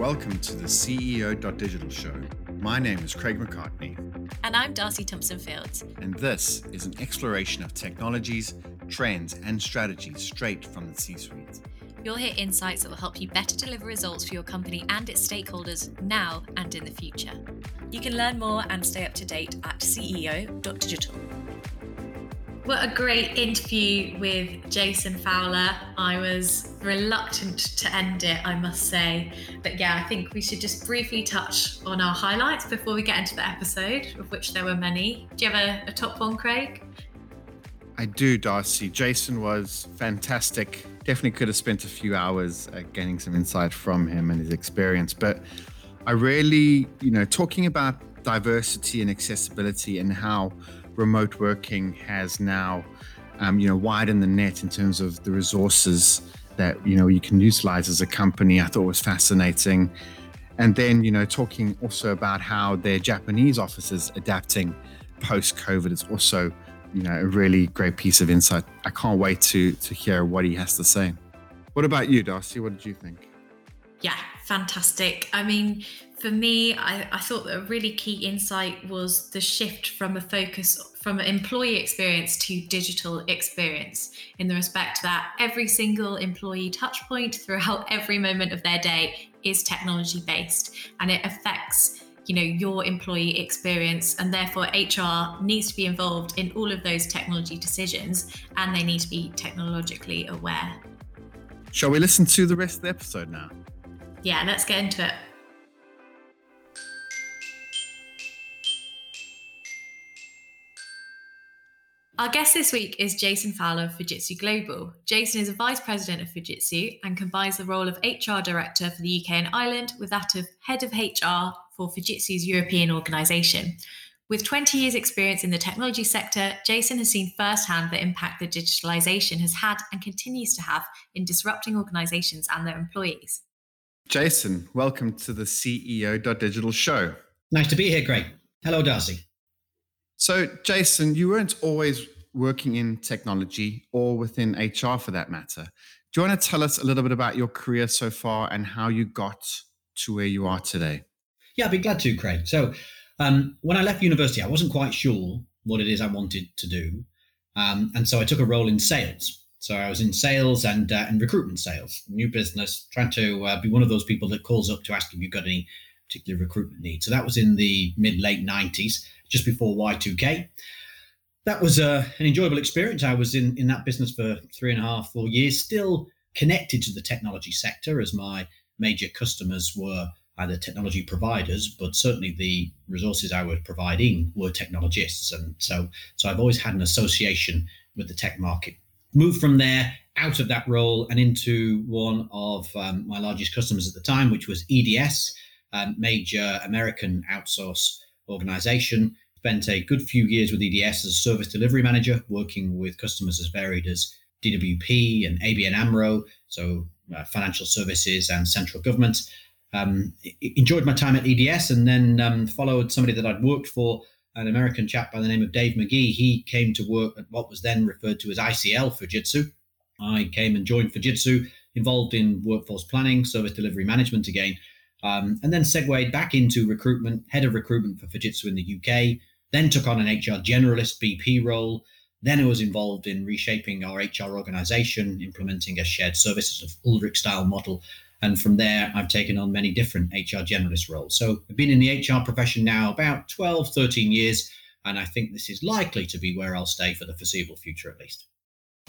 Welcome to the CEO.digital show. My name is Craig McCartney. And I'm Darcy Thompson Fields. And this is an exploration of technologies, trends, and strategies straight from the C suite. You'll hear insights that will help you better deliver results for your company and its stakeholders now and in the future. You can learn more and stay up to date at CEO.digital. What a great interview with Jason Fowler. I was reluctant to end it, I must say. But yeah, I think we should just briefly touch on our highlights before we get into the episode, of which there were many. Do you have a, a top one, Craig? I do, Darcy. Jason was fantastic. Definitely could have spent a few hours uh, getting some insight from him and his experience. But I really, you know, talking about diversity and accessibility and how remote working has now, um, you know, widened the net in terms of the resources that you know you can utilize as a company. I thought was fascinating, and then you know talking also about how their Japanese offices adapting post COVID is also you know a really great piece of insight. I can't wait to to hear what he has to say. What about you, Darcy? What did you think? Yeah, fantastic. I mean, for me, I, I thought that a really key insight was the shift from a focus from employee experience to digital experience in the respect that every single employee touchpoint throughout every moment of their day is technology based and it affects you know your employee experience and therefore hr needs to be involved in all of those technology decisions and they need to be technologically aware. Shall we listen to the rest of the episode now? Yeah let's get into it Our guest this week is Jason Fowler of Fujitsu Global. Jason is a vice president of Fujitsu and combines the role of HR director for the UK and Ireland with that of head of HR for Fujitsu's European organisation. With 20 years' experience in the technology sector, Jason has seen firsthand the impact that digitalisation has had and continues to have in disrupting organisations and their employees. Jason, welcome to the CEO.digital show. Nice to be here, Craig. Hello, Darcy. So, Jason, you weren't always working in technology or within HR for that matter. Do you want to tell us a little bit about your career so far and how you got to where you are today? Yeah, I'd be glad to, Craig. So, um, when I left university, I wasn't quite sure what it is I wanted to do. Um, and so I took a role in sales. So I was in sales and uh, and recruitment sales, new business, trying to uh, be one of those people that calls up to ask if you've got any particular recruitment needs. So that was in the mid late 90s just before Y2K. That was uh, an enjoyable experience. I was in, in that business for three and a half, four years, still connected to the technology sector as my major customers were either technology providers, but certainly the resources I was providing were technologists. And so, so I've always had an association with the tech market. Moved from there out of that role and into one of um, my largest customers at the time, which was EDS, um, major American outsource organization. Spent a good few years with EDS as a service delivery manager, working with customers as varied as DWP and ABN AMRO, so uh, financial services and central government. Um, enjoyed my time at EDS and then um, followed somebody that I'd worked for, an American chap by the name of Dave McGee. He came to work at what was then referred to as ICL Fujitsu. I came and joined Fujitsu, involved in workforce planning, service delivery management again, um, and then segued back into recruitment, head of recruitment for Fujitsu in the UK, then took on an HR generalist BP role. Then I was involved in reshaping our HR organization, implementing a shared services of Ulrich style model. And from there, I've taken on many different HR generalist roles. So I've been in the HR profession now about 12, 13 years. And I think this is likely to be where I'll stay for the foreseeable future, at least.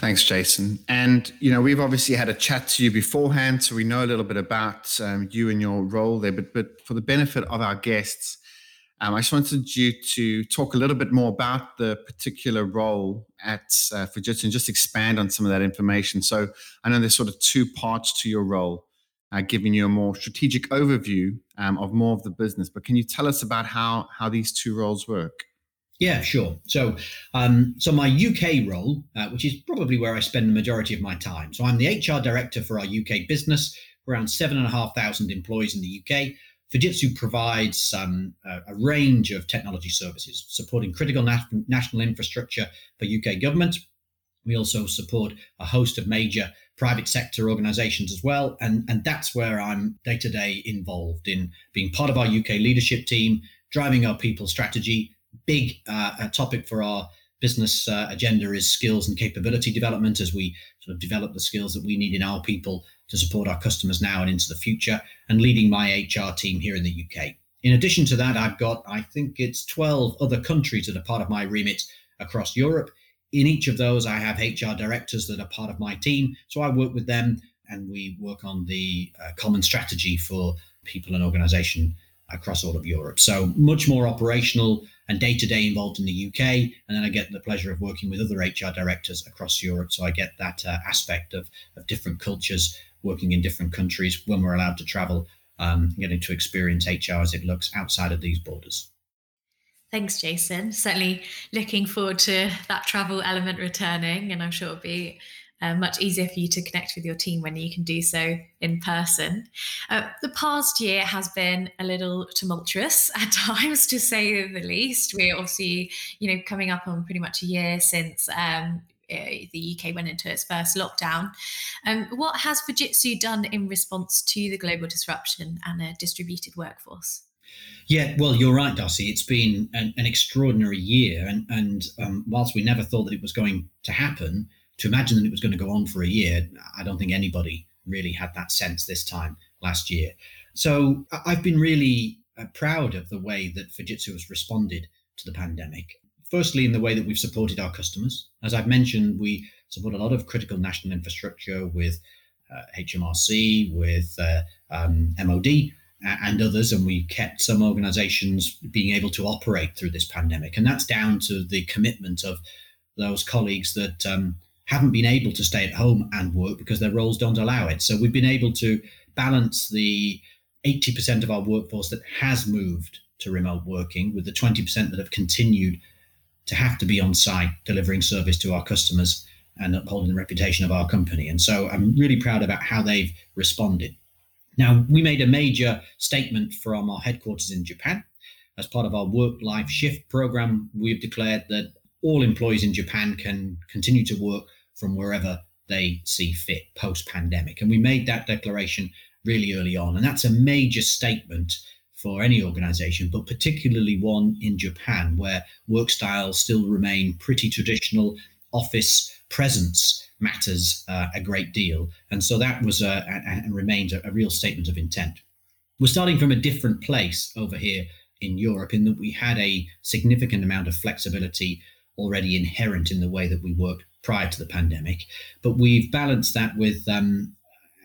Thanks, Jason. And you know, we've obviously had a chat to you beforehand, so we know a little bit about um, you and your role there. But but for the benefit of our guests, um, I just wanted you to talk a little bit more about the particular role at uh, Fujitsu and just expand on some of that information. So I know there's sort of two parts to your role, uh, giving you a more strategic overview um, of more of the business. But can you tell us about how how these two roles work? Yeah, sure. So, um, so my UK role, uh, which is probably where I spend the majority of my time. So I'm the HR director for our UK business, around seven and a half thousand employees in the UK. Fujitsu provides um, a, a, range of technology services supporting critical nat- national infrastructure for UK government. We also support a host of major private sector organizations as well. And, and that's where I'm day to day involved in being part of our UK leadership team, driving our people strategy. Big uh, topic for our business uh, agenda is skills and capability development as we sort of develop the skills that we need in our people to support our customers now and into the future, and leading my HR team here in the UK. In addition to that, I've got, I think it's 12 other countries that are part of my remit across Europe. In each of those, I have HR directors that are part of my team. So I work with them and we work on the uh, common strategy for people and organization across all of Europe. So much more operational and day to day involved in the UK. And then I get the pleasure of working with other HR directors across Europe. So I get that uh, aspect of, of different cultures working in different countries when we're allowed to travel, um, getting to experience HR as it looks outside of these borders. Thanks, Jason. Certainly looking forward to that travel element returning, and I'm sure it'll be uh, much easier for you to connect with your team when you can do so in person. Uh, the past year has been a little tumultuous at times, to say the least. We're obviously, you know, coming up on pretty much a year since um, uh, the UK went into its first lockdown. Um, what has Fujitsu done in response to the global disruption and a distributed workforce? Yeah, well, you're right, Darcy. It's been an, an extraordinary year, and and um, whilst we never thought that it was going to happen, to imagine that it was going to go on for a year, I don't think anybody really had that sense this time last year. So I've been really uh, proud of the way that Fujitsu has responded to the pandemic. Firstly, in the way that we've supported our customers. As I've mentioned, we support a lot of critical national infrastructure with uh, HMRC, with uh, um, MOD, and others, and we kept some organizations being able to operate through this pandemic. And that's down to the commitment of those colleagues that um, haven't been able to stay at home and work because their roles don't allow it. So we've been able to balance the 80% of our workforce that has moved to remote working with the 20% that have continued to have to be on site delivering service to our customers and upholding the reputation of our company. And so I'm really proud about how they've responded. Now, we made a major statement from our headquarters in Japan. As part of our work life shift program, we've declared that all employees in Japan can continue to work from wherever they see fit post pandemic. And we made that declaration really early on. And that's a major statement for any organization, but particularly one in Japan, where work styles still remain pretty traditional. Office presence matters uh, a great deal. And so that was a, and remains a, a real statement of intent. We're starting from a different place over here in Europe in that we had a significant amount of flexibility already inherent in the way that we worked prior to the pandemic. But we've balanced that with um,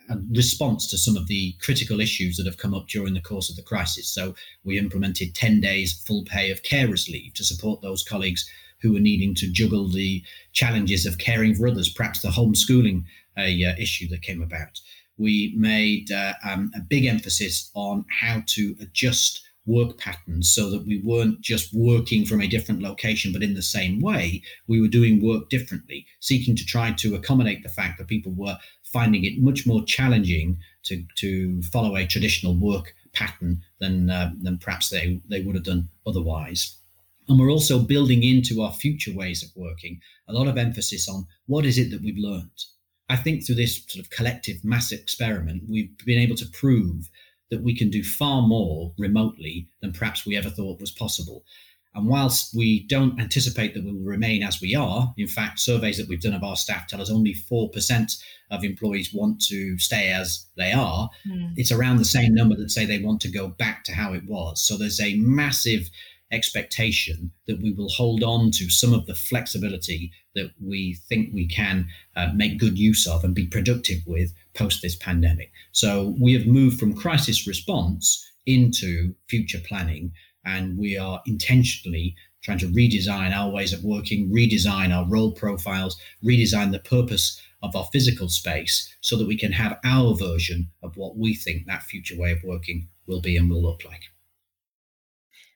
a response to some of the critical issues that have come up during the course of the crisis. So we implemented 10 days full pay of carers leave to support those colleagues who were needing to juggle the challenges of caring for others, perhaps the homeschooling uh, issue that came about. We made uh, um, a big emphasis on how to adjust work patterns so that we weren't just working from a different location, but in the same way, we were doing work differently, seeking to try to accommodate the fact that people were finding it much more challenging to, to follow a traditional work pattern than, uh, than perhaps they, they would have done otherwise. And we're also building into our future ways of working a lot of emphasis on what is it that we've learned. I think through this sort of collective mass experiment, we've been able to prove that we can do far more remotely than perhaps we ever thought was possible. And whilst we don't anticipate that we will remain as we are, in fact, surveys that we've done of our staff tell us only 4% of employees want to stay as they are. Mm. It's around the same number that say they want to go back to how it was. So there's a massive expectation that we will hold on to some of the flexibility that we think we can uh, make good use of and be productive with post this pandemic. So we have moved from crisis response into future planning, and we are intentionally trying to redesign our ways of working, redesign our role profiles, redesign the purpose of our physical space so that we can have our version of what we think that future way of working will be and will look like.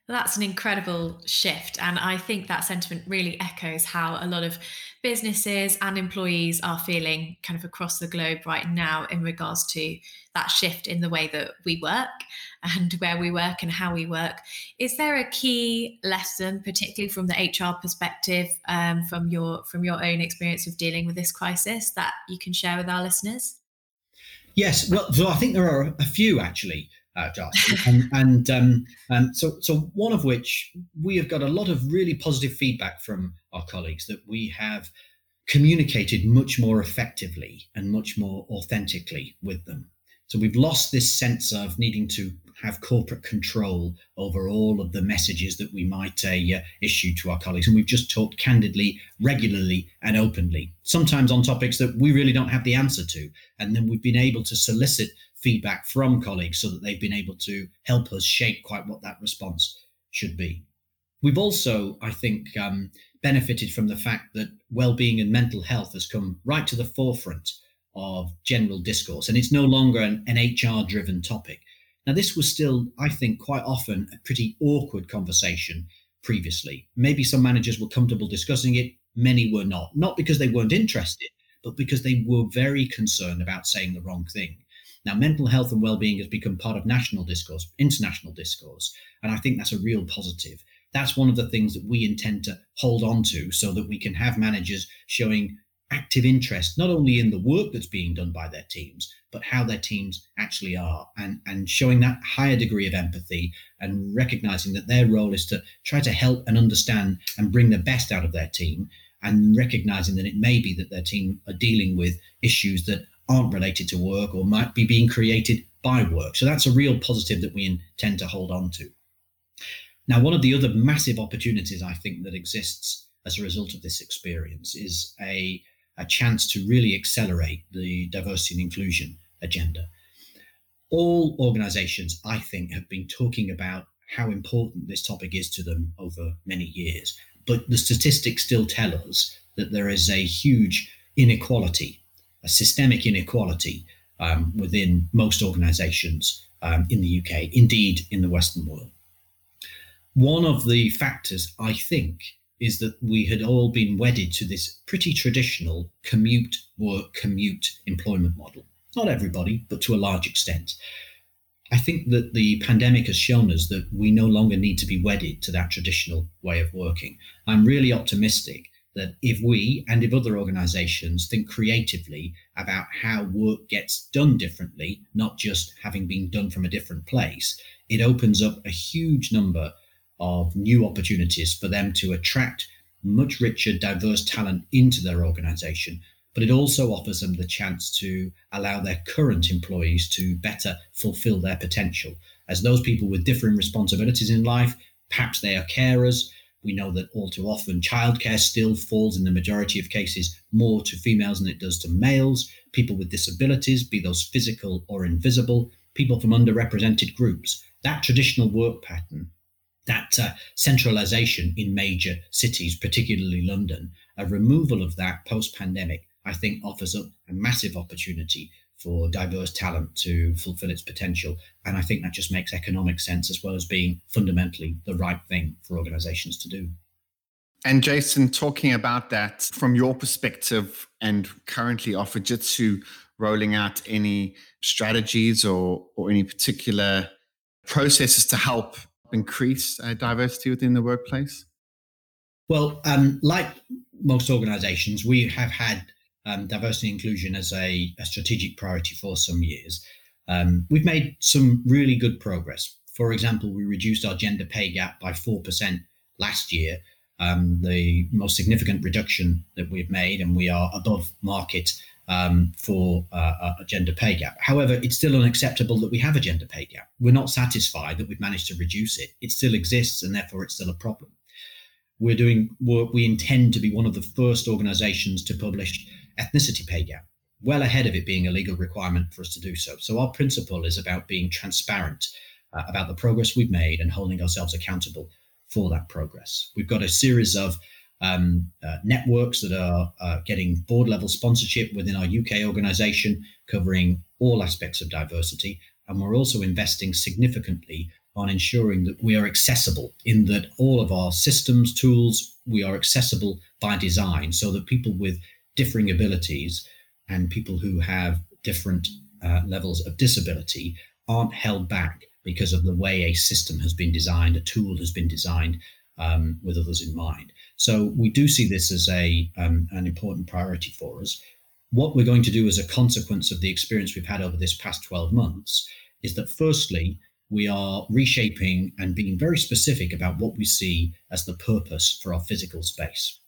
That's an incredible shift. And I think that sentiment really echoes how a lot of businesses and employees are feeling kind of across the globe right now in regards to that shift in the way that we work and where we work and how we work. Is there a key lesson, particularly from the HR perspective, um, from your from your own experience of dealing with this crisis, that you can share with our listeners? Yes, well, so I think there are a few actually uh, and, and um, um, so, so one of which we have got a lot of really positive feedback from our colleagues that we have communicated much more effectively and much more authentically with them. So we've lost this sense of needing to have corporate control over all of the messages that we might uh, issue to our colleagues. And we've just talked candidly, regularly, and openly, sometimes on topics that we really don't have the answer to. And then we've been able to solicit feedback from colleagues so that they've been able to help us shape quite what that response should be. We've also, I think, um, benefited from the fact that well-being and mental health has come right to the forefront of general discourse, and it's no longer an, an HR-driven topic. Now, this was still, I think, quite often a pretty awkward conversation previously. Maybe some managers were comfortable discussing it, many were not. Not because they weren't interested, but because they were very concerned about saying the wrong thing. Now, mental health and well-being has become part of national discourse, international discourse, and I think that's a real positive. That's one of the things that we intend to hold on to so that we can have managers showing active interest, not only in the work that's being done by their teams, but how their teams actually are, and, and showing that higher degree of empathy and recognizing that their role is to try to help and understand and bring the best out of their team, and recognizing that it may be that their team are dealing with issues that aren't related to work or might be being created by work. So that's a real positive that we intend to hold on to. Now, one of the other massive opportunities I think that exists as a result of this experience is a, a chance to really accelerate the diversity and inclusion agenda. All organizations, I think, have been talking about how important this topic is to them over many years. But the statistics still tell us that there is a huge inequality a systemic inequality um, within most organizations um, in the UK, indeed in the Western world. One of the factors, I think, is that we had all been wedded to this pretty traditional commute work, commute employment model. Not everybody, but to a large extent. I think that the pandemic has shown us that we no longer need to be wedded to that traditional way of working. I'm really optimistic that if we and if other organizations think creatively about how work gets done differently, not just having been done from a different place, it opens up a huge number of new opportunities for them to attract much richer, diverse talent into their organization. But it also offers them the chance to allow their current employees to better fulfill their potential. As those people with differing responsibilities in life, perhaps they are carers, we know that all too often childcare still falls in the majority of cases more to females than it does to males, people with disabilities, be those physical or invisible, people from underrepresented groups. That traditional work pattern, that uh, centralization in major cities, particularly London, a removal of that post pandemic, I think offers up a massive opportunity for diverse talent to fulfill its potential. And I think that just makes economic sense as well as being fundamentally the right thing for organizations to do. And Jason, talking about that from your perspective and currently are Fujitsu rolling out any strategies or, or any particular processes to help increase uh, diversity within the workplace? Well, um, like most organizations, we have had um, diversity and inclusion as a, a, strategic priority for some years. Um, we've made some really good progress. For example, we reduced our gender pay gap by 4% last year, um, the most significant reduction that we've made, and we are above market um, for uh, a gender pay gap. However, it's still unacceptable that we have a gender pay gap. We're not satisfied that we've managed to reduce it. It still exists, and therefore it's still a problem. We're doing work, we intend to be one of the first organizations to publish ethnicity pay gap, well ahead of it being a legal requirement for us to do so. So our principle is about being transparent uh, about the progress we've made and holding ourselves accountable for that progress. We've got a series of um, uh, networks that are uh, getting board level sponsorship within our UK organization, covering all aspects of diversity. And we're also investing significantly on ensuring that we are accessible in that all of our systems, tools, we are accessible by design so that people with differing abilities and people who have different uh, levels of disability aren't held back because of the way a system has been designed, a tool has been designed um, with others in mind. So we do see this as a um, an important priority for us. What we're going to do as a consequence of the experience we've had over this past 12 months is that firstly, we are reshaping and being very specific about what we see as the purpose for our physical space.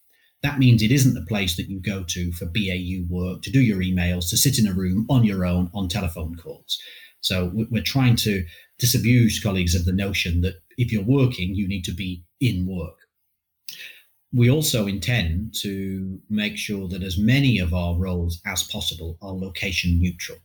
That means it isn't the place that you go to for BAU work, to do your emails, to sit in a room on your own on telephone calls. So we're trying to disabuse colleagues of the notion that if you're working, you need to be in work. We also intend to make sure that as many of our roles as possible are location neutral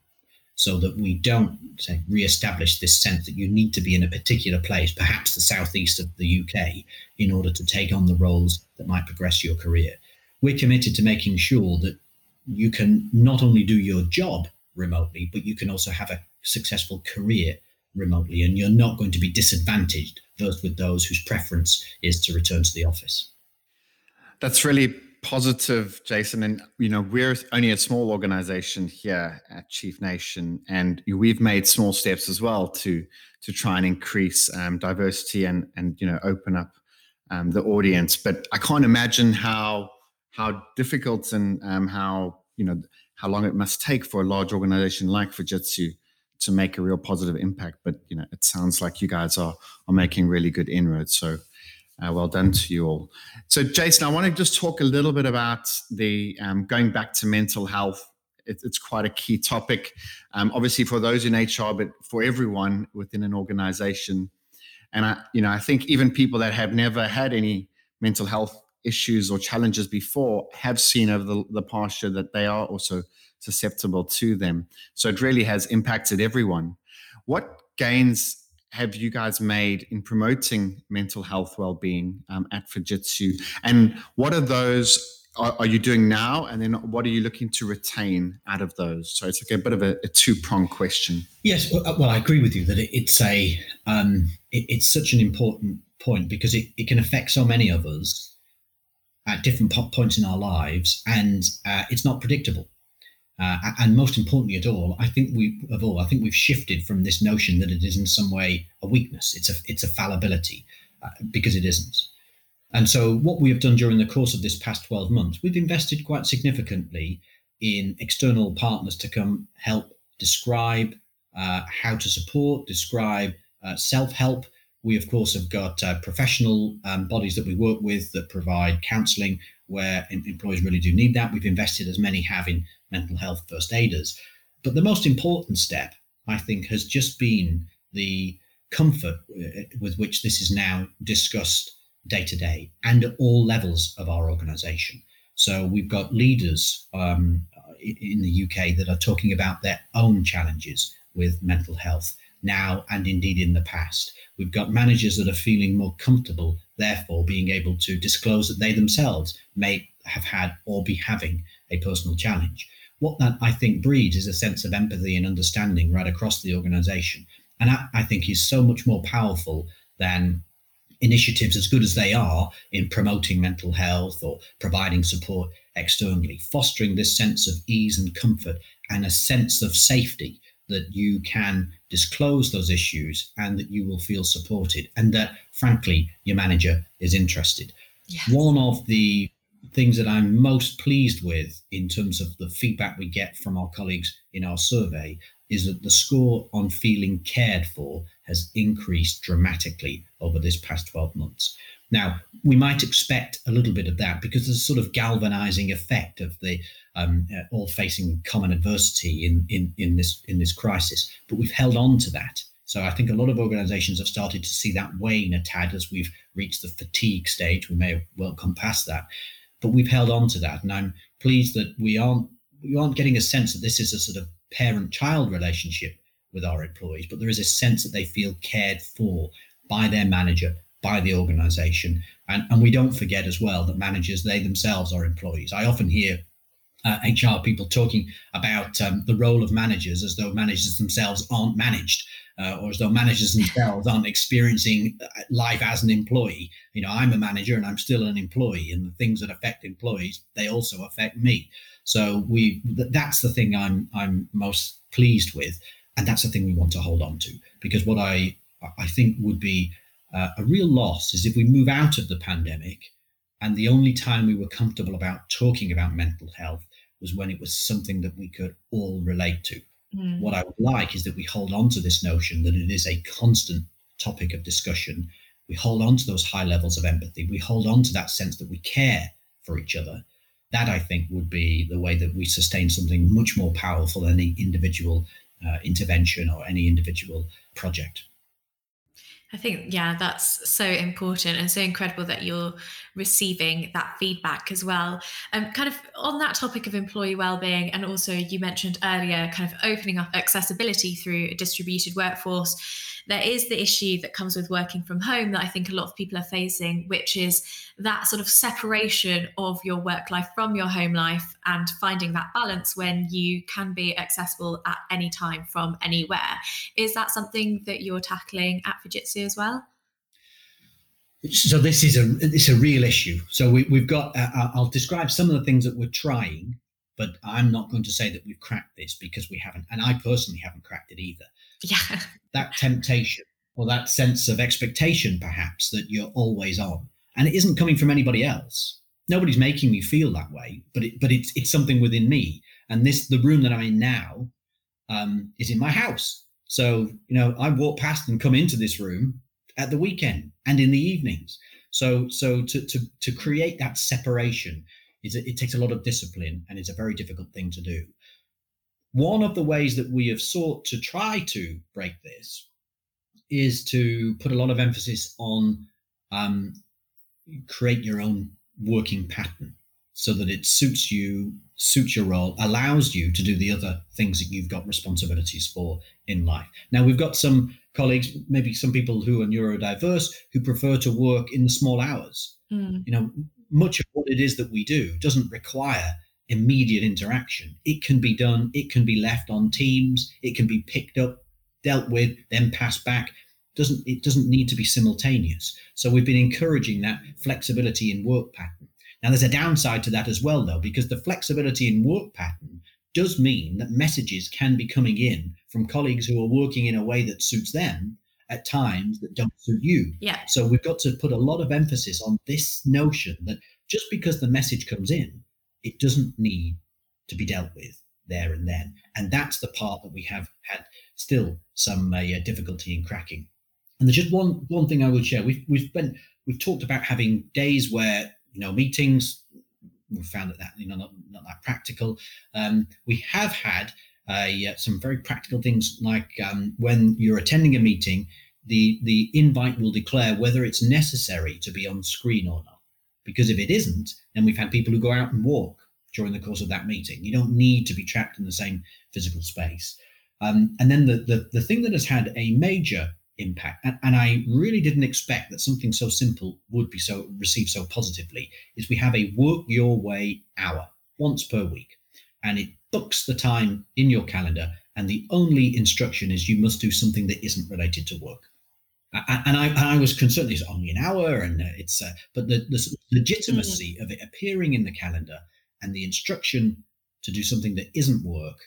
so that we don't say re-establish this sense that you need to be in a particular place, perhaps the southeast of the UK, in order to take on the roles that might progress your career. We're committed to making sure that you can not only do your job remotely, but you can also have a successful career remotely, and you're not going to be disadvantaged versus with those whose preference is to return to the office. That's really positive, Jason. And you know, we're only a small organization here at Chief Nation, and we've made small steps as well to to try and increase um, diversity and and you know open up um, the audience. But I can't imagine how how difficult and um, how you know how long it must take for a large organization like Fujitsu to make a real positive impact. But you know, it sounds like you guys are are making really good inroads. So uh, well done to you all. So, Jason, I want to just talk a little bit about the um, going back to mental health. It, it's quite a key topic, um, obviously for those in HR, but for everyone within an organization. And I, you know, I think even people that have never had any mental health issues or challenges before have seen over the, the past year that they are also susceptible to them. So it really has impacted everyone. What gains have you guys made in promoting mental health well-being um, at Fujitsu, and what are those? Are, are, you doing now, and then what are you looking to retain out of those? So it's like a bit of a, a two-pronged question. Yes, well, uh, well, I agree with you that it, it's a um, it, it's such an important point because it, it can affect so many of us at different points in our lives, and uh, it's not predictable. Uh, and most importantly at all, I think we of all, I think we've shifted from this notion that it is in some way a weakness. It's a it's a fallibility uh, because it isn't. And so, what we have done during the course of this past 12 months, we've invested quite significantly in external partners to come help describe uh, how to support, describe uh, self help. We, of course, have got uh, professional um, bodies that we work with that provide counseling where employees really do need that. We've invested, as many have, in mental health first aiders. But the most important step, I think, has just been the comfort uh, with which this is now discussed day to day and at all levels of our organization. So we've got leaders um, in the UK that are talking about their own challenges with mental health now and indeed in the past. We've got managers that are feeling more comfortable, therefore, being able to disclose that they themselves may have had or be having a personal challenge what that I think breeds is a sense of empathy and understanding right across the organization. And that I think is so much more powerful than initiatives as good as they are in promoting mental health or providing support externally, fostering this sense of ease and comfort and a sense of safety that you can disclose those issues and that you will feel supported and that frankly your manager is interested. One of the things that I'm most pleased with in terms of the feedback we get from our colleagues in our survey is that the score on feeling cared for has increased dramatically over this past 12 months. Now, we might expect a little bit of that because there's a sort of galvanizing effect of the um, uh, all facing common adversity in, in, in, this, in this crisis, but we've held on to that. So I think a lot of organizations have started to see that wane a tad as we've reached the fatigue stage. We may have well come past that but we've held on to that, and I'm pleased that we aren't we aren't getting a sense that this is a sort of parent-child relationship with our employees, but there is a sense that they feel cared for by their manager, by the organization. And, and we don't forget as well that managers, they themselves are employees. I often hear uh, HR people talking about um, the role of managers as though managers themselves aren't managed. Uh, or as though managers themselves aren't experiencing uh, life as an employee. You know, I'm a manager and I'm still an employee, and the things that affect employees they also affect me. So we that's the thing I'm I'm most pleased with, and that's the thing we want to hold on to because what I I think would be uh, a real loss is if we move out of the pandemic and the only time we were comfortable about talking about mental health was when it was something that we could all relate to. Mm. What I would like is that we hold on to this notion that it is a constant topic of discussion. We hold on to those high levels of empathy. We hold on to that sense that we care for each other. That I think would be the way that we sustain something much more powerful than any individual uh, intervention or any individual project. I think, yeah, that's so important and so incredible that you're receiving that feedback as well. Um, kind of on that topic of employee well-being, and also you mentioned earlier, kind of opening up accessibility through a distributed workforce there is the issue that comes with working from home that I think a lot of people are facing, which is that sort of separation of your work life from your home life and finding that balance when you can be accessible at any time from anywhere. Is that something that you're tackling at Fujitsu as well? So this is a it's a real issue. So we, we've got. Uh, I'll describe some of the things that we're trying, but I'm not going to say that we've cracked this because we haven't, and I personally haven't cracked it either. Yeah. That temptation or that sense of expectation, perhaps, that you're always on. And it isn't coming from anybody else. Nobody's making me feel that way, but it, but it's it's something within me. And this the room that I'm in now um, is in my house. So you know, I walk past and come into this room at the weekend and in the evenings. So so to to to create that separation is it takes a lot of discipline and it's a very difficult thing to do. One of the ways that we have sought to try to break this is to put a lot of emphasis on um, create your own working pattern so that it suits you, suits your role, allows you to do the other things that you've got responsibilities for in life. Now, we've got some colleagues, maybe some people who are neurodiverse, who prefer to work in the small hours. Mm. You know, much of what it is that we do doesn't require immediate interaction. It can be done, it can be left on teams, it can be picked up, dealt with, then passed back. Doesn't it doesn't need to be simultaneous. So we've been encouraging that flexibility in work pattern. Now there's a downside to that as well though, because the flexibility in work pattern does mean that messages can be coming in from colleagues who are working in a way that suits them at times that don't suit you. Yeah. So we've got to put a lot of emphasis on this notion that just because the message comes in it doesn't need to be dealt with there and then. And that's the part that we have had still some uh, difficulty in cracking. And there's just one one thing I would share. We've we've been we've talked about having days where you know meetings. We've found that that you know not, not that practical. Um, we have had uh, some very practical things like um, when you're attending a meeting, the the invite will declare whether it's necessary to be on screen or not. Because if it isn't, then we've had people who go out and walk during the course of that meeting. You don't need to be trapped in the same physical space. Um, and then the, the, the thing that has had a major impact, and, and I really didn't expect that something so simple would be so received so positively, is we have a work your way hour once per week. And it books the time in your calendar. And the only instruction is you must do something that isn't related to work and I, and I was concerned it's only an hour and uh, it's uh, but the, the legitimacy mm. of it appearing in the calendar and the instruction to do something that isn't work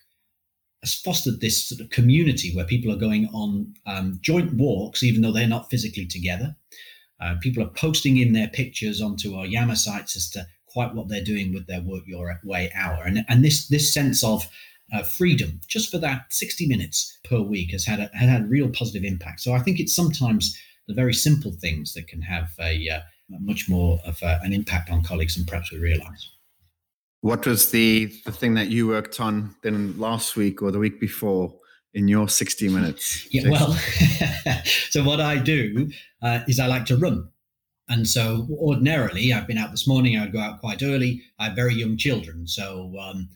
has fostered this sort of community where people are going on um, joint walks even though they're not physically together uh, people are posting in their pictures onto our yammer sites as to quite what they're doing with their work your way hour and and this this sense of uh, freedom just for that 60 minutes per week has had a, had had real positive impact. So I think it's sometimes the very simple things that can have a, uh, much more of a, an impact on colleagues than perhaps we realize. What was the the thing that you worked on then last week or the week before in your 60 minutes? Yeah, well, so what I do uh, is I like to run. And so ordinarily, I've been out this morning, I would go out quite early. I have very young children. So um,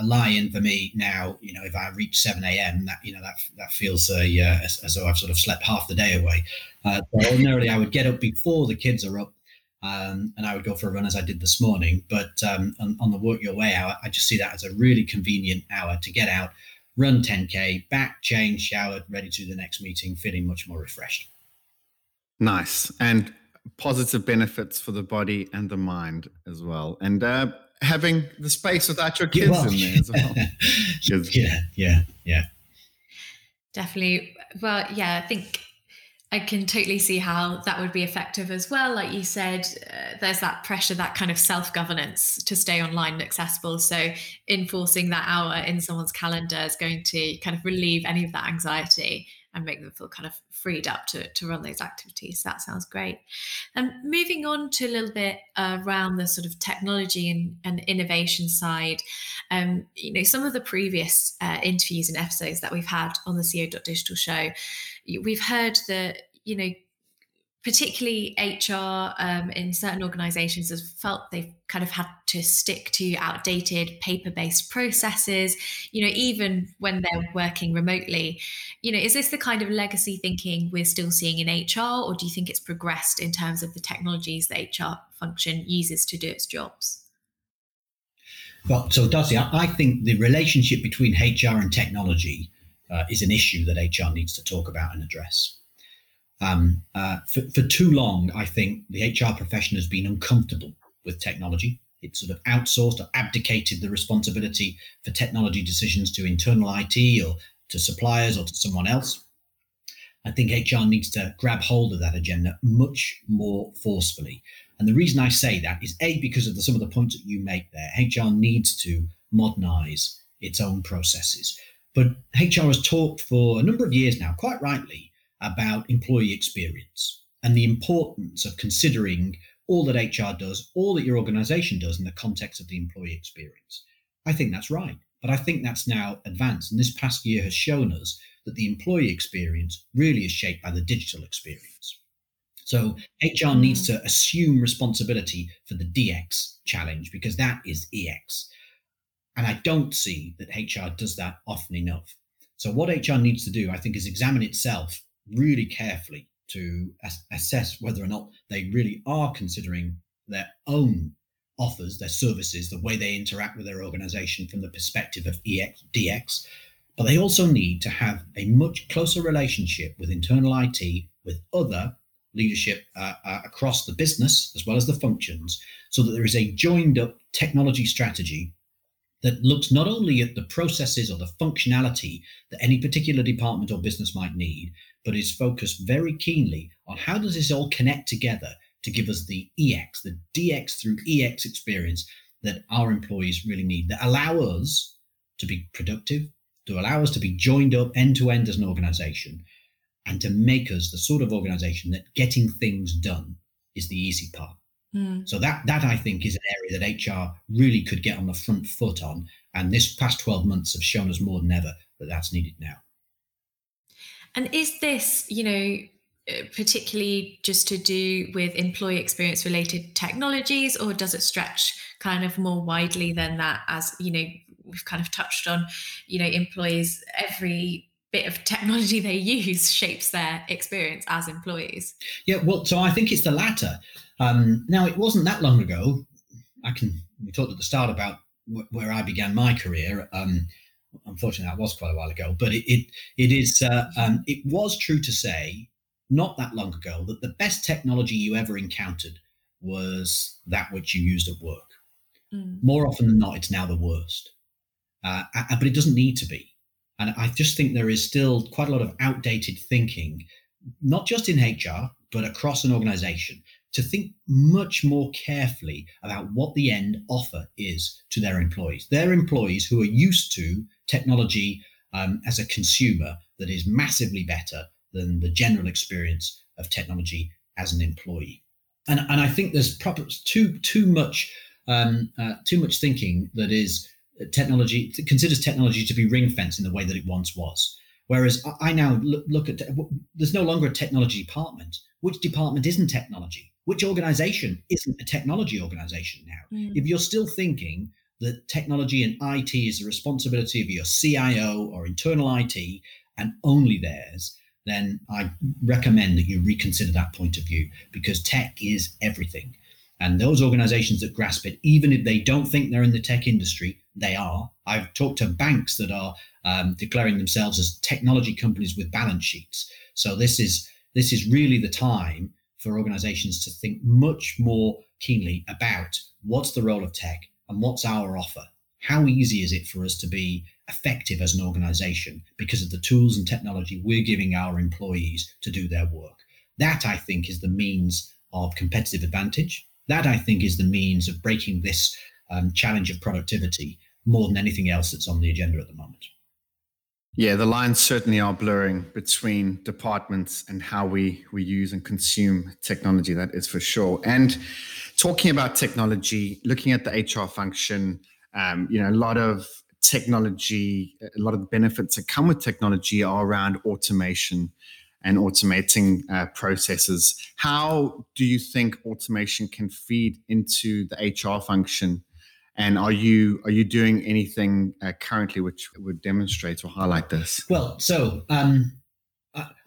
a lie-in for me now. You know, if I reach seven a.m., that you know that that feels uh, as, as, though I've sort of slept half the day away. Uh, ordinarily, I would get up before the kids are up, um, and I would go for a run as I did this morning. But um, on, on, the work your way hour, I just see that as a really convenient hour to get out, run 10K, back, change, showered, ready to the next meeting, feeling much more refreshed. Nice. And positive benefits for the body and the mind as well. And uh, having the space without your kids well, in there as well. yeah, yeah, yeah. Definitely. Well, yeah, I think I can totally see how that would be effective as well. Like you said, uh, there's that pressure, that kind of self governance to stay online and accessible. So, enforcing that hour in someone's calendar is going to kind of relieve any of that anxiety and make them feel kind of freed up to, to run those activities. That sounds great. And moving on to a little bit uh, around the sort of technology and, and innovation side, um, you know, some of the previous uh, interviews and episodes that we've had on the CEO.digital show, we've heard that, you know, particularly HR um, in certain organizations has felt they've kind of had to stick to outdated paper-based processes you know even when they're working remotely. You know is this the kind of legacy thinking we're still seeing in hr or do you think it's progressed in terms of the technologies the hr function uses to do its jobs? Well so darcy i think the relationship between hr and technology uh, is an issue that hr needs to talk about and address um, uh, for, for too long, I think the HR profession has been uncomfortable with technology. It sort of outsourced or abdicated the responsibility for technology decisions to internal IT or to suppliers or to someone else. I think HR needs to grab hold of that agenda much more forcefully. And the reason I say that is A, because of the, some of the points that you make there. HR needs to modernize its own processes. But HR has talked for a number of years now, quite rightly, about employee experience and the importance of considering all that HR does, all that your organization does in the context of the employee experience. I think that's right. But I think that's now advanced. And this past year has shown us that the employee experience really is shaped by the digital experience. So HR mm. needs to assume responsibility for the DX challenge because that is EX. And I don't see that HR does that often enough. So what HR needs to do, I think, is examine itself really carefully to as- assess whether or not they really are considering their own offers, their services, the way they interact with their organization from the perspective of EX, DX. But they also need to have a much closer relationship with internal IT, with other leadership uh, uh, across the business as well as the functions, so that there is a joined up technology strategy that looks not only at the processes or the functionality that any particular department or business might need, but is focused very keenly on how does this all connect together to give us the EX, the DX through EX experience that our employees really need, that allow us to be productive, to allow us to be joined up end to end as an organization, and to make us the sort of organization that getting things done is the easy part. Mm. So that that I think is an area that HR really could get on the front foot on, and this past 12 months have shown us more than ever that that's needed now. And is this, you know, uh, particularly just to do with employee experience related technologies, or does it stretch kind of more widely than that? As you know, we've kind of touched on, you know, employees every bit of technology they use shapes their experience as employees. Yeah, well, so I think it's the latter. Um, now, it wasn't that long ago. I can we talked at the start about where I began my career. Um, unfortunately, that was quite a while ago. But it it, it is uh, um, it was true to say not that long ago that the best technology you ever encountered was that which you used at work. Mm. More often than not, it's now the worst. Uh, but it doesn't need to be. And I just think there is still quite a lot of outdated thinking, not just in HR, but across an organization to think much more carefully about what the end offer is to their employees. Their employees who are used to technology um, as a consumer that is massively better than the general experience of technology as an employee. And, and I think there's proper too too much um, uh, too much thinking that is technology considers technology to be ring fence in the way that it once was. Whereas I now look, look at there's no longer a technology department. Which department isn't technology? Which organization isn't a technology organization now? Mm. If you're still thinking that technology and IT is the responsibility of your CIO or internal IT and only theirs, then I recommend that you reconsider that point of view because tech is everything. And those organizations that grasp it, even if they don't think they're in the tech industry, they are. I've talked to banks that are um, declaring themselves as technology companies with balance sheets. So this is this is really the time for organizations to think much more keenly about what's the role of tech and what's our offer. How easy is it for us to be effective as an organization because of the tools and technology we're giving our employees to do their work? That, I think, is the means of competitive advantage. That, I think, is the means of breaking this um, challenge of productivity more than anything else that's on the agenda at the moment. Yeah, the lines certainly are blurring between departments and how we, we use and consume technology, that is for sure. And talking about technology, looking at the HR function, um, you know, a lot of technology, a lot of the benefits that come with technology are around automation and automating uh, processes. How do you think automation can feed into the HR function? And are you are you doing anything uh, currently which would demonstrate or highlight this? Well, so um,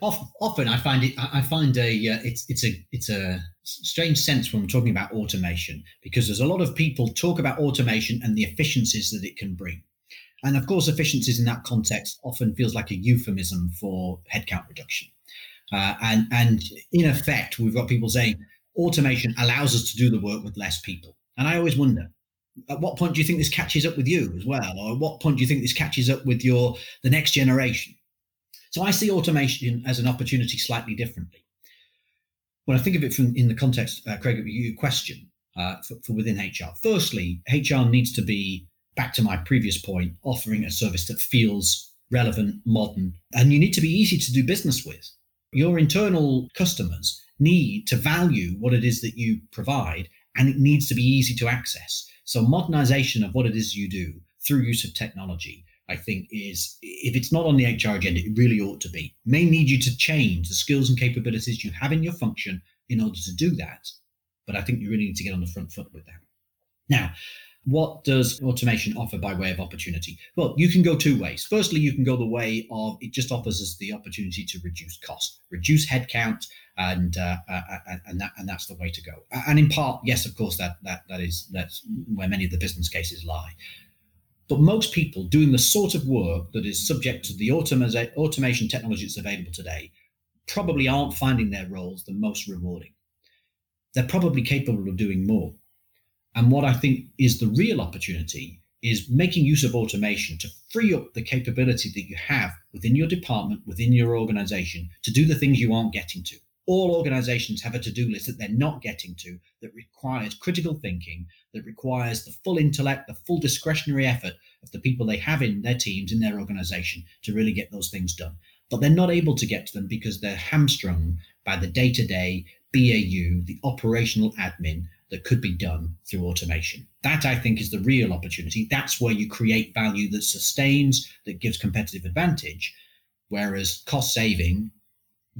often I find it I find a uh, it's it's a it's a strange sense when I'm talking about automation because there's a lot of people talk about automation and the efficiencies that it can bring. And of course, efficiencies in that context often feels like a euphemism for headcount reduction. Uh, and, and in effect, we've got people saying automation allows us to do the work with less people. And I always wonder, at what point do you think this catches up with you as well? Or at what point do you think this catches up with your the next generation? So I see automation as an opportunity slightly differently. When I think of it from in the context, uh, Craig, of your question uh, for, for within HR. Firstly, HR needs to be back to my previous point, offering a service that feels relevant, modern, and you need to be easy to do business with. Your internal customers need to value what it is that you provide, and it needs to be easy to access. So, modernization of what it is you do through use of technology, I think, is if it's not on the HR agenda, it really ought to be. May need you to change the skills and capabilities you have in your function in order to do that. But I think you really need to get on the front foot with that. Now, what does automation offer by way of opportunity? Well, you can go two ways. Firstly, you can go the way of it just offers us the opportunity to reduce cost, reduce headcount, and uh, uh, uh, and that and that's the way to go. And in part, yes, of course, that that that is that's where many of the business cases lie. But most people doing the sort of work that is subject to the automa- automation technology that's available today probably aren't finding their roles the most rewarding. They're probably capable of doing more. And what I think is the real opportunity is making use of automation to free up the capability that you have within your department, within your organization to do the things you aren't getting to. All organizations have a to do list that they're not getting to that requires critical thinking, that requires the full intellect, the full discretionary effort of the people they have in their teams, in their organization to really get those things done. But they're not able to get to them because they're hamstrung by the day to day BAU, the operational admin that could be done through automation. That I think is the real opportunity. That's where you create value that sustains, that gives competitive advantage. Whereas cost saving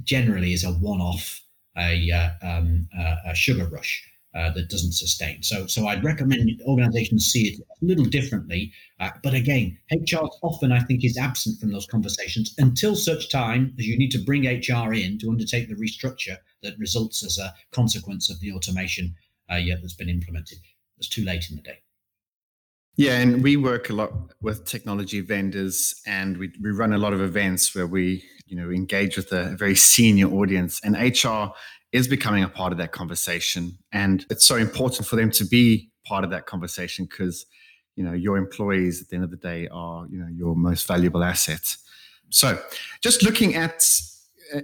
generally is a one off, a, uh, um, uh, a sugar rush. Uh, that doesn't sustain. So, so I'd recommend organisations see it a little differently. Uh, but again, HR often I think is absent from those conversations until such time as you need to bring HR in to undertake the restructure that results as a consequence of the automation uh, yet that's been implemented. It's too late in the day. Yeah, and we work a lot with technology vendors, and we, we run a lot of events where we, you know, engage with a very senior audience, and HR is becoming a part of that conversation, and it's so important for them to be part of that conversation because, you know, your employees at the end of the day are, you know, your most valuable asset. So, just looking at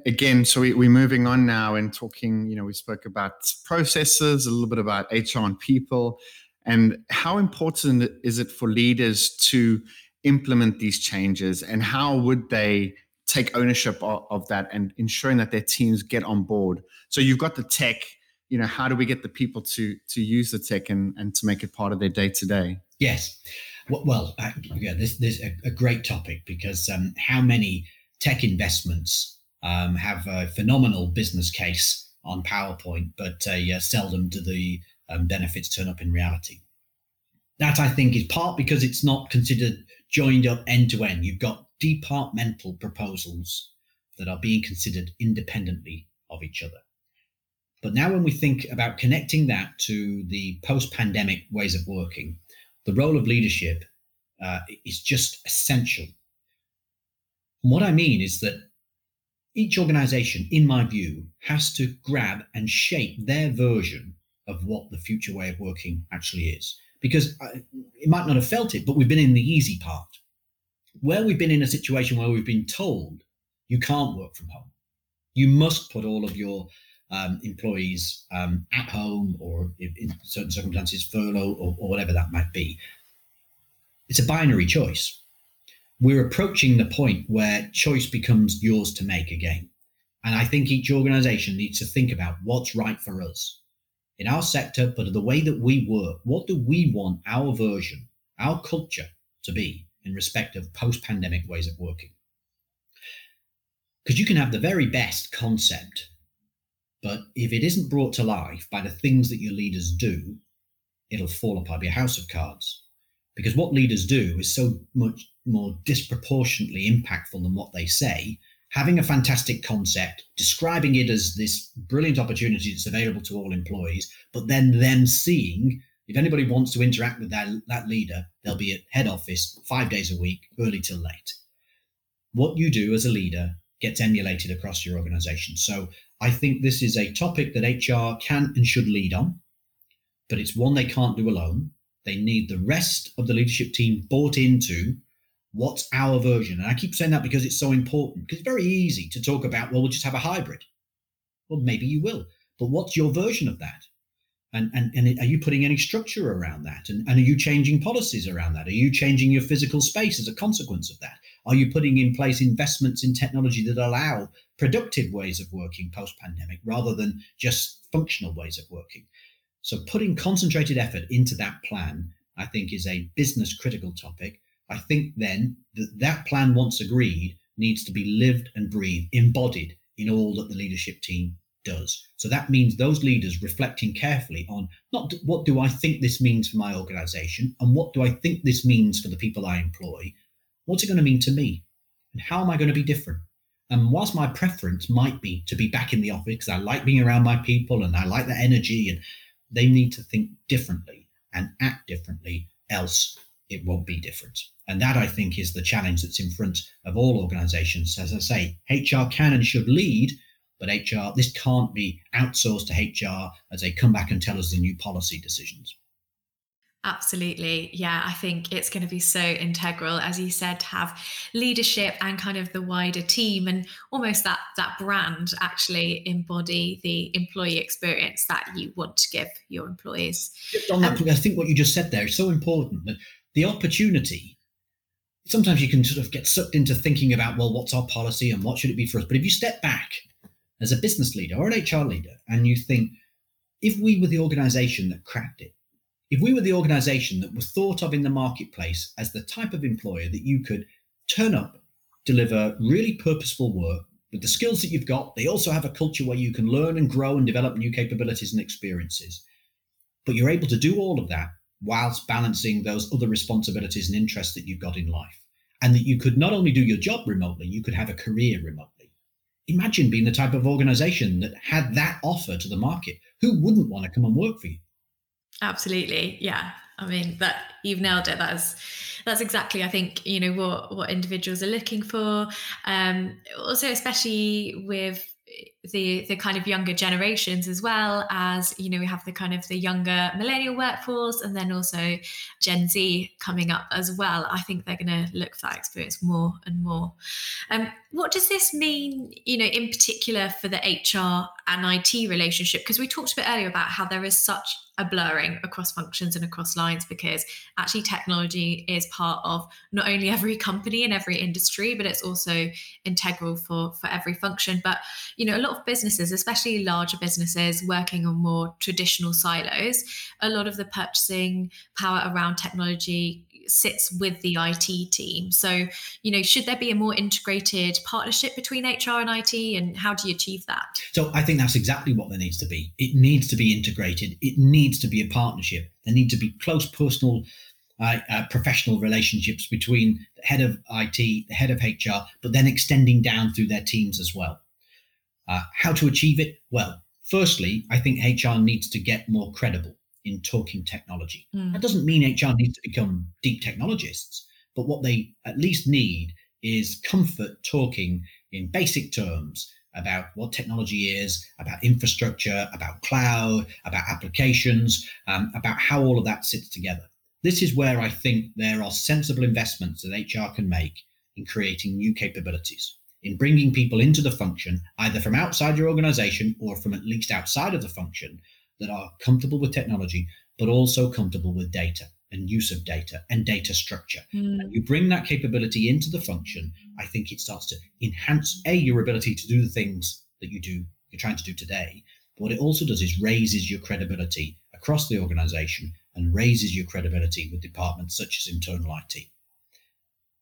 again, so we, are moving on now and talking, you know, we spoke about processes, a little bit about HR and people, and how important is it for leaders to implement these changes and how would they take ownership of, of that and ensuring that their teams get on board? So you've got the tech, you know, how do we get the people to to use the tech and, and to make it part of their day to day? Yes. Well, yeah, this, this is a, a great topic because um, how many tech investments um, have a phenomenal business case on PowerPoint, but uh, seldom do the um, benefits turn up in reality. That I think is part because it's not considered joined up end to end. You've got departmental proposals that are being considered independently of each other. But now, when we think about connecting that to the post pandemic ways of working, the role of leadership uh, is just essential. And what I mean is that each organization, in my view, has to grab and shape their version of what the future way of working actually is. Because I, it might not have felt it, but we've been in the easy part. Where we've been in a situation where we've been told you can't work from home, you must put all of your um, employees um, at home or in certain circumstances furlough or, or whatever that might be. It's a binary choice. We're approaching the point where choice becomes yours to make again. And I think each organization needs to think about what's right for us in our sector, but the way that we work. What do we want our version, our culture to be in respect of post pandemic ways of working? Because you can have the very best concept but if it isn't brought to life by the things that your leaders do, it'll fall apart, be a house of cards. Because what leaders do is so much more disproportionately impactful than what they say. Having a fantastic concept, describing it as this brilliant opportunity that's available to all employees, but then them seeing if anybody wants to interact with that, that leader, they'll be at head office five days a week, early till late. What you do as a leader gets emulated across your organization. So I think this is a topic that HR can and should lead on, but it's one they can't do alone. They need the rest of the leadership team bought into what's our version. And I keep saying that because it's so important, because it's very easy to talk about, well, we'll just have a hybrid. Well, maybe you will, but what's your version of that? And, and, and are you putting any structure around that? And, and are you changing policies around that? Are you changing your physical space as a consequence of that? Are you putting in place investments in technology that allow productive ways of working post pandemic rather than just functional ways of working? So, putting concentrated effort into that plan, I think, is a business critical topic. I think then that that plan, once agreed, needs to be lived and breathed, embodied in all that the leadership team does. So that means those leaders reflecting carefully on not what do I think this means for my organization and what do I think this means for the people I employ? What's it going to mean to me? And how am I going to be different? And whilst my preference might be to be back in the office because I like being around my people and I like the energy, and they need to think differently and act differently, else it won't be different. And that I think is the challenge that's in front of all organizations. As I say, HR can and should lead, but HR, this can't be outsourced to HR as they come back and tell us the new policy decisions. Absolutely. Yeah, I think it's going to be so integral, as you said, to have leadership and kind of the wider team and almost that that brand actually embody the employee experience that you want to give your employees. On that, um, I think what you just said there is so important that the opportunity sometimes you can sort of get sucked into thinking about, well, what's our policy and what should it be for us? But if you step back as a business leader or an HR leader and you think, if we were the organization that cracked it, if we were the organization that was thought of in the marketplace as the type of employer that you could turn up, deliver really purposeful work with the skills that you've got, they also have a culture where you can learn and grow and develop new capabilities and experiences. But you're able to do all of that whilst balancing those other responsibilities and interests that you've got in life. And that you could not only do your job remotely, you could have a career remotely imagine being the type of organization that had that offer to the market. Who wouldn't want to come and work for you? Absolutely. Yeah. I mean that you've nailed it. That's that's exactly I think you know what what individuals are looking for. Um, also, especially with the the kind of younger generations as well as you know we have the kind of the younger millennial workforce and then also gen z coming up as well. I think they're going to look for that experience more and more. Um, what does this mean you know in particular for the hr and it relationship? Because we talked a bit earlier about how there is such a blurring across functions and across lines because actually technology is part of not only every company and every industry but it's also integral for for every function. But you know a lot of businesses especially larger businesses working on more traditional silos a lot of the purchasing power around technology sits with the IT team. So, you know, should there be a more integrated partnership between HR and IT and how do you achieve that? So, I think that's exactly what there needs to be. It needs to be integrated. It needs to be a partnership. There need to be close personal uh, uh, professional relationships between the head of IT, the head of HR, but then extending down through their teams as well. Uh, how to achieve it? Well, Firstly, I think HR needs to get more credible in talking technology. Mm. That doesn't mean HR needs to become deep technologists, but what they at least need is comfort talking in basic terms about what technology is, about infrastructure, about cloud, about applications, um, about how all of that sits together. This is where I think there are sensible investments that HR can make in creating new capabilities, in bringing people into the function, either from outside your organization or from at least outside of the function, that are comfortable with technology, but also comfortable with data and use of data and data structure. Mm. And you bring that capability into the function, I think it starts to enhance a your ability to do the things that you do you're trying to do today. But what it also does is raises your credibility across the organization and raises your credibility with departments such as internal IT.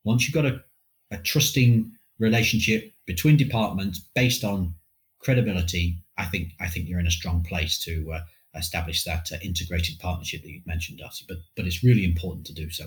Once you've got a, a trusting relationship between departments based on credibility, I think I think you're in a strong place to uh, establish that uh, integrated partnership that you've mentioned, Darcy. But but it's really important to do so.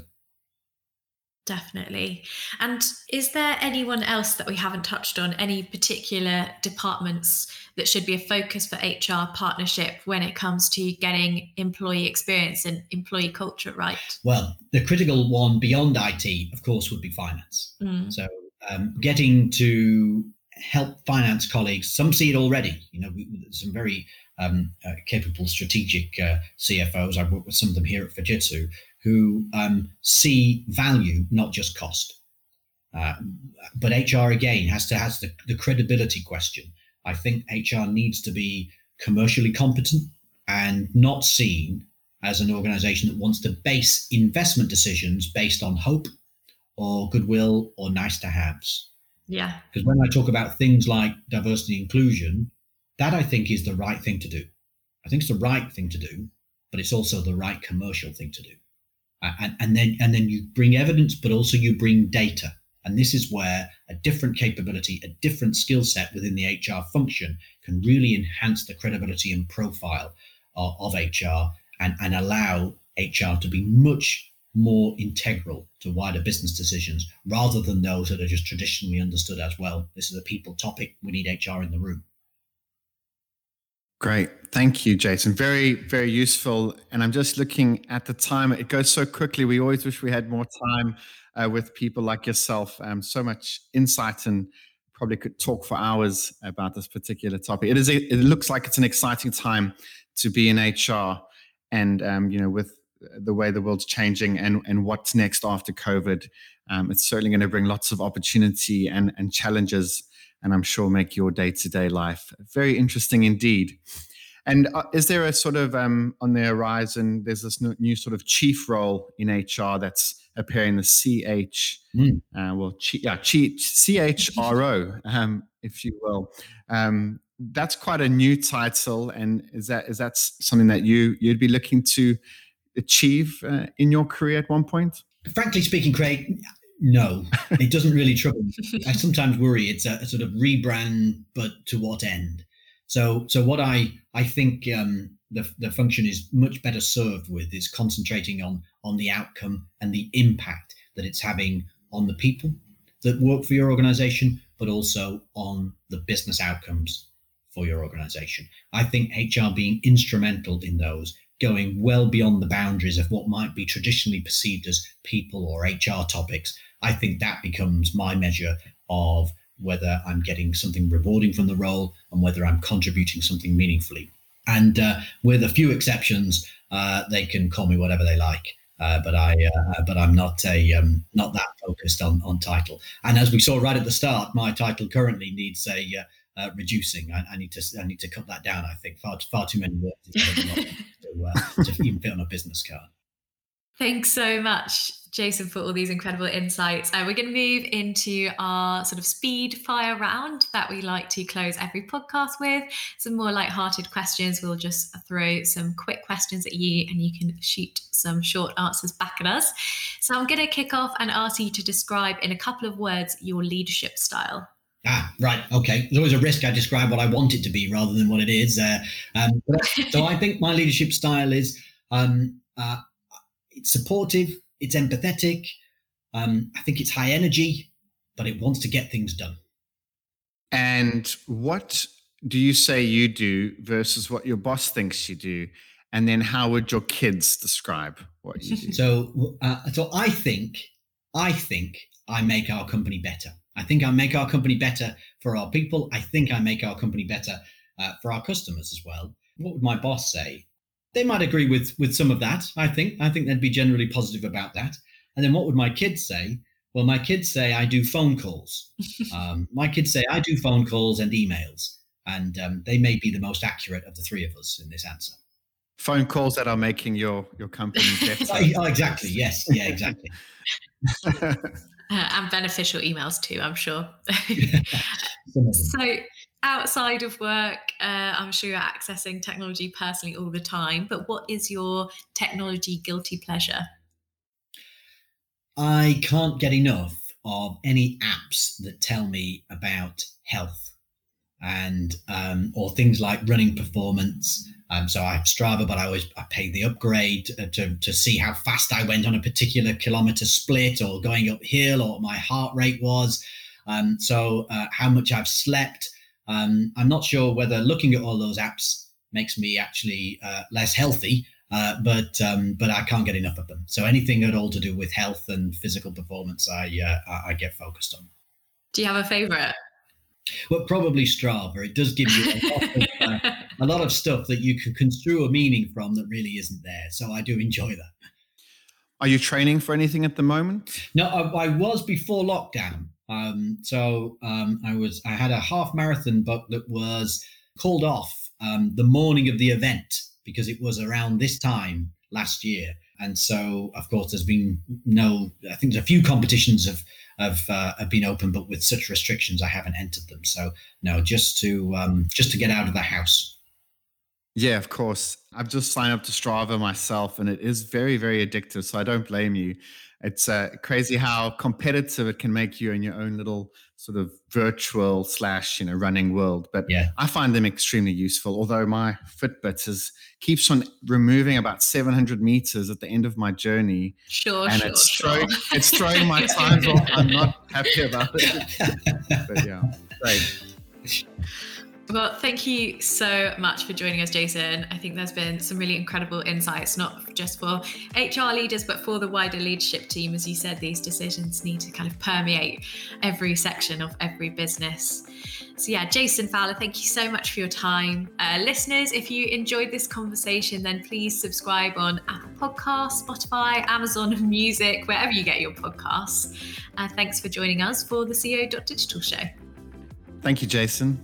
Definitely. And is there anyone else that we haven't touched on? Any particular departments that should be a focus for HR partnership when it comes to getting employee experience and employee culture right? Well, the critical one beyond IT, of course, would be finance. Mm. So um, getting to help finance colleagues, some see it already. You know, some very um, uh, capable strategic uh, CFOs. I work with some of them here at Fujitsu who um, see value, not just cost. Uh, but HR again has to has the, the credibility question. I think HR needs to be commercially competent and not seen as an organization that wants to base investment decisions based on hope or goodwill or nice to haves. Yeah. Because when I talk about things like diversity inclusion, that I think is the right thing to do. I think it's the right thing to do, but it's also the right commercial thing to do. And, and then and then you bring evidence, but also you bring data. And this is where a different capability, a different skill set within the HR function can really enhance the credibility and profile of, of HR and, and allow HR to be much more integral to wider business decisions rather than those that are just traditionally understood as well. This is a people topic. We need HR in the room. Great. Thank you, Jason. Very, very useful. And I'm just looking at the time. It goes so quickly. We always wish we had more time uh, with people like yourself. Um, so much insight and probably could talk for hours about this particular topic. It is. It looks like it's an exciting time to be in HR, and um, you know, with the way the world's changing and and what's next after COVID, um, it's certainly going to bring lots of opportunity and and challenges and I'm sure make your day to day life very interesting indeed. And uh, is there a sort of um, on the horizon? There's this new, new, sort of chief role in HR that's appearing the CH, mm. uh, well, yeah, CHRO, um, if you will. Um, that's quite a new title, and is that is that something that you you'd be looking to achieve uh, in your career at one point? Frankly speaking, Craig, no, it doesn't really trouble me. I sometimes worry it's a, a, sort of rebrand, but to what end? So, so what I I think um, the the function is much better served with is concentrating on on the outcome and the impact that it's having on the people that work for your organization, but also on the business outcomes for your organization. I think HR being instrumental in those going well beyond the boundaries of what might be traditionally perceived as people or HR topics I think that becomes my measure of whether I'm getting something rewarding from the role and whether I'm contributing something meaningfully. And uh, with a few exceptions, uh, they can call me whatever they like. Uh, but I, uh, but I'm not a um, not that focused on on title. And as we saw right at the start, my title currently needs a uh, uh, reducing. I, I, need to I need to cut that down. I think far far too many words to, to even fit on a business card. Thanks so much, Jason, for all these incredible insights. Uh, we're going to move into our sort of speed fire round that we like to close every podcast with. Some more light-hearted questions. We'll just throw some quick questions at you, and you can shoot some short answers back at us. So I'm going to kick off and ask you to describe in a couple of words your leadership style. Ah, right. Okay. There's always a risk I describe what I want it to be rather than what it is. Uh, um, so I think my leadership style is um, uh, it's supportive, it's empathetic. Um, I think it's high energy, but it wants to get things done. And what do you say you do versus what your boss thinks you do? And then how would your kids describe what you do? so, uh, so I think, I think I make our company better. I think I make our company better for our people. I think I make our company better uh, for our customers as well. What would my boss say? They might agree with with some of that. I think. I think they'd be generally positive about that. And then what would my kids say? Well, my kids say I do phone calls. um, my kids say I do phone calls and emails, and um, they may be the most accurate of the three of us in this answer. Phone calls that are making your your company better. oh, exactly. Yes. Yeah. Exactly. uh, and beneficial emails too. I'm sure. so outside of work, uh, I'm sure you're accessing technology personally all the time. But what is your technology guilty pleasure? I can't get enough of any apps that tell me about health and um, or things like running performance. Um, so I have Strava, but I always I pay the upgrade to, to see how fast I went on a particular kilometer split or going uphill or my heart rate was. Um, so uh, how much I've slept. Um, I'm not sure whether looking at all those apps makes me actually uh, less healthy uh, but um, but I can't get enough of them. So anything at all to do with health and physical performance, I uh, I get focused on. Do you have a favorite? Well, probably Strava. It does give you a lot, of, uh, a lot of stuff that you can construe a meaning from that really isn't there. So I do enjoy that. Are you training for anything at the moment? No, I, I was before lockdown. Um, so um, I was I had a half marathon book that was called off um, the morning of the event because it was around this time last year. And so, of course, there's been no, I think there's a few competitions have, have, uh, have been open, but with such restrictions, I haven't entered them. So no, just to, um, just to get out of the house. Yeah, of course. I've just signed up to Strava myself and it is very, very addictive. So I don't blame you. It's uh, crazy how competitive it can make you in your own little sort of virtual slash you know running world. But yeah. I find them extremely useful. Although my Fitbit is keeps on removing about 700 meters at the end of my journey. Sure, and sure, it's sure. throwing it's throwing my times off. I'm not happy about it. but yeah, great. Well, thank you so much for joining us, Jason. I think there's been some really incredible insights, not just for HR leaders, but for the wider leadership team. As you said, these decisions need to kind of permeate every section of every business. So, yeah, Jason Fowler, thank you so much for your time. Uh, listeners, if you enjoyed this conversation, then please subscribe on Apple Podcasts, Spotify, Amazon Music, wherever you get your podcasts. Uh, thanks for joining us for the CEO.digital show. Thank you, Jason.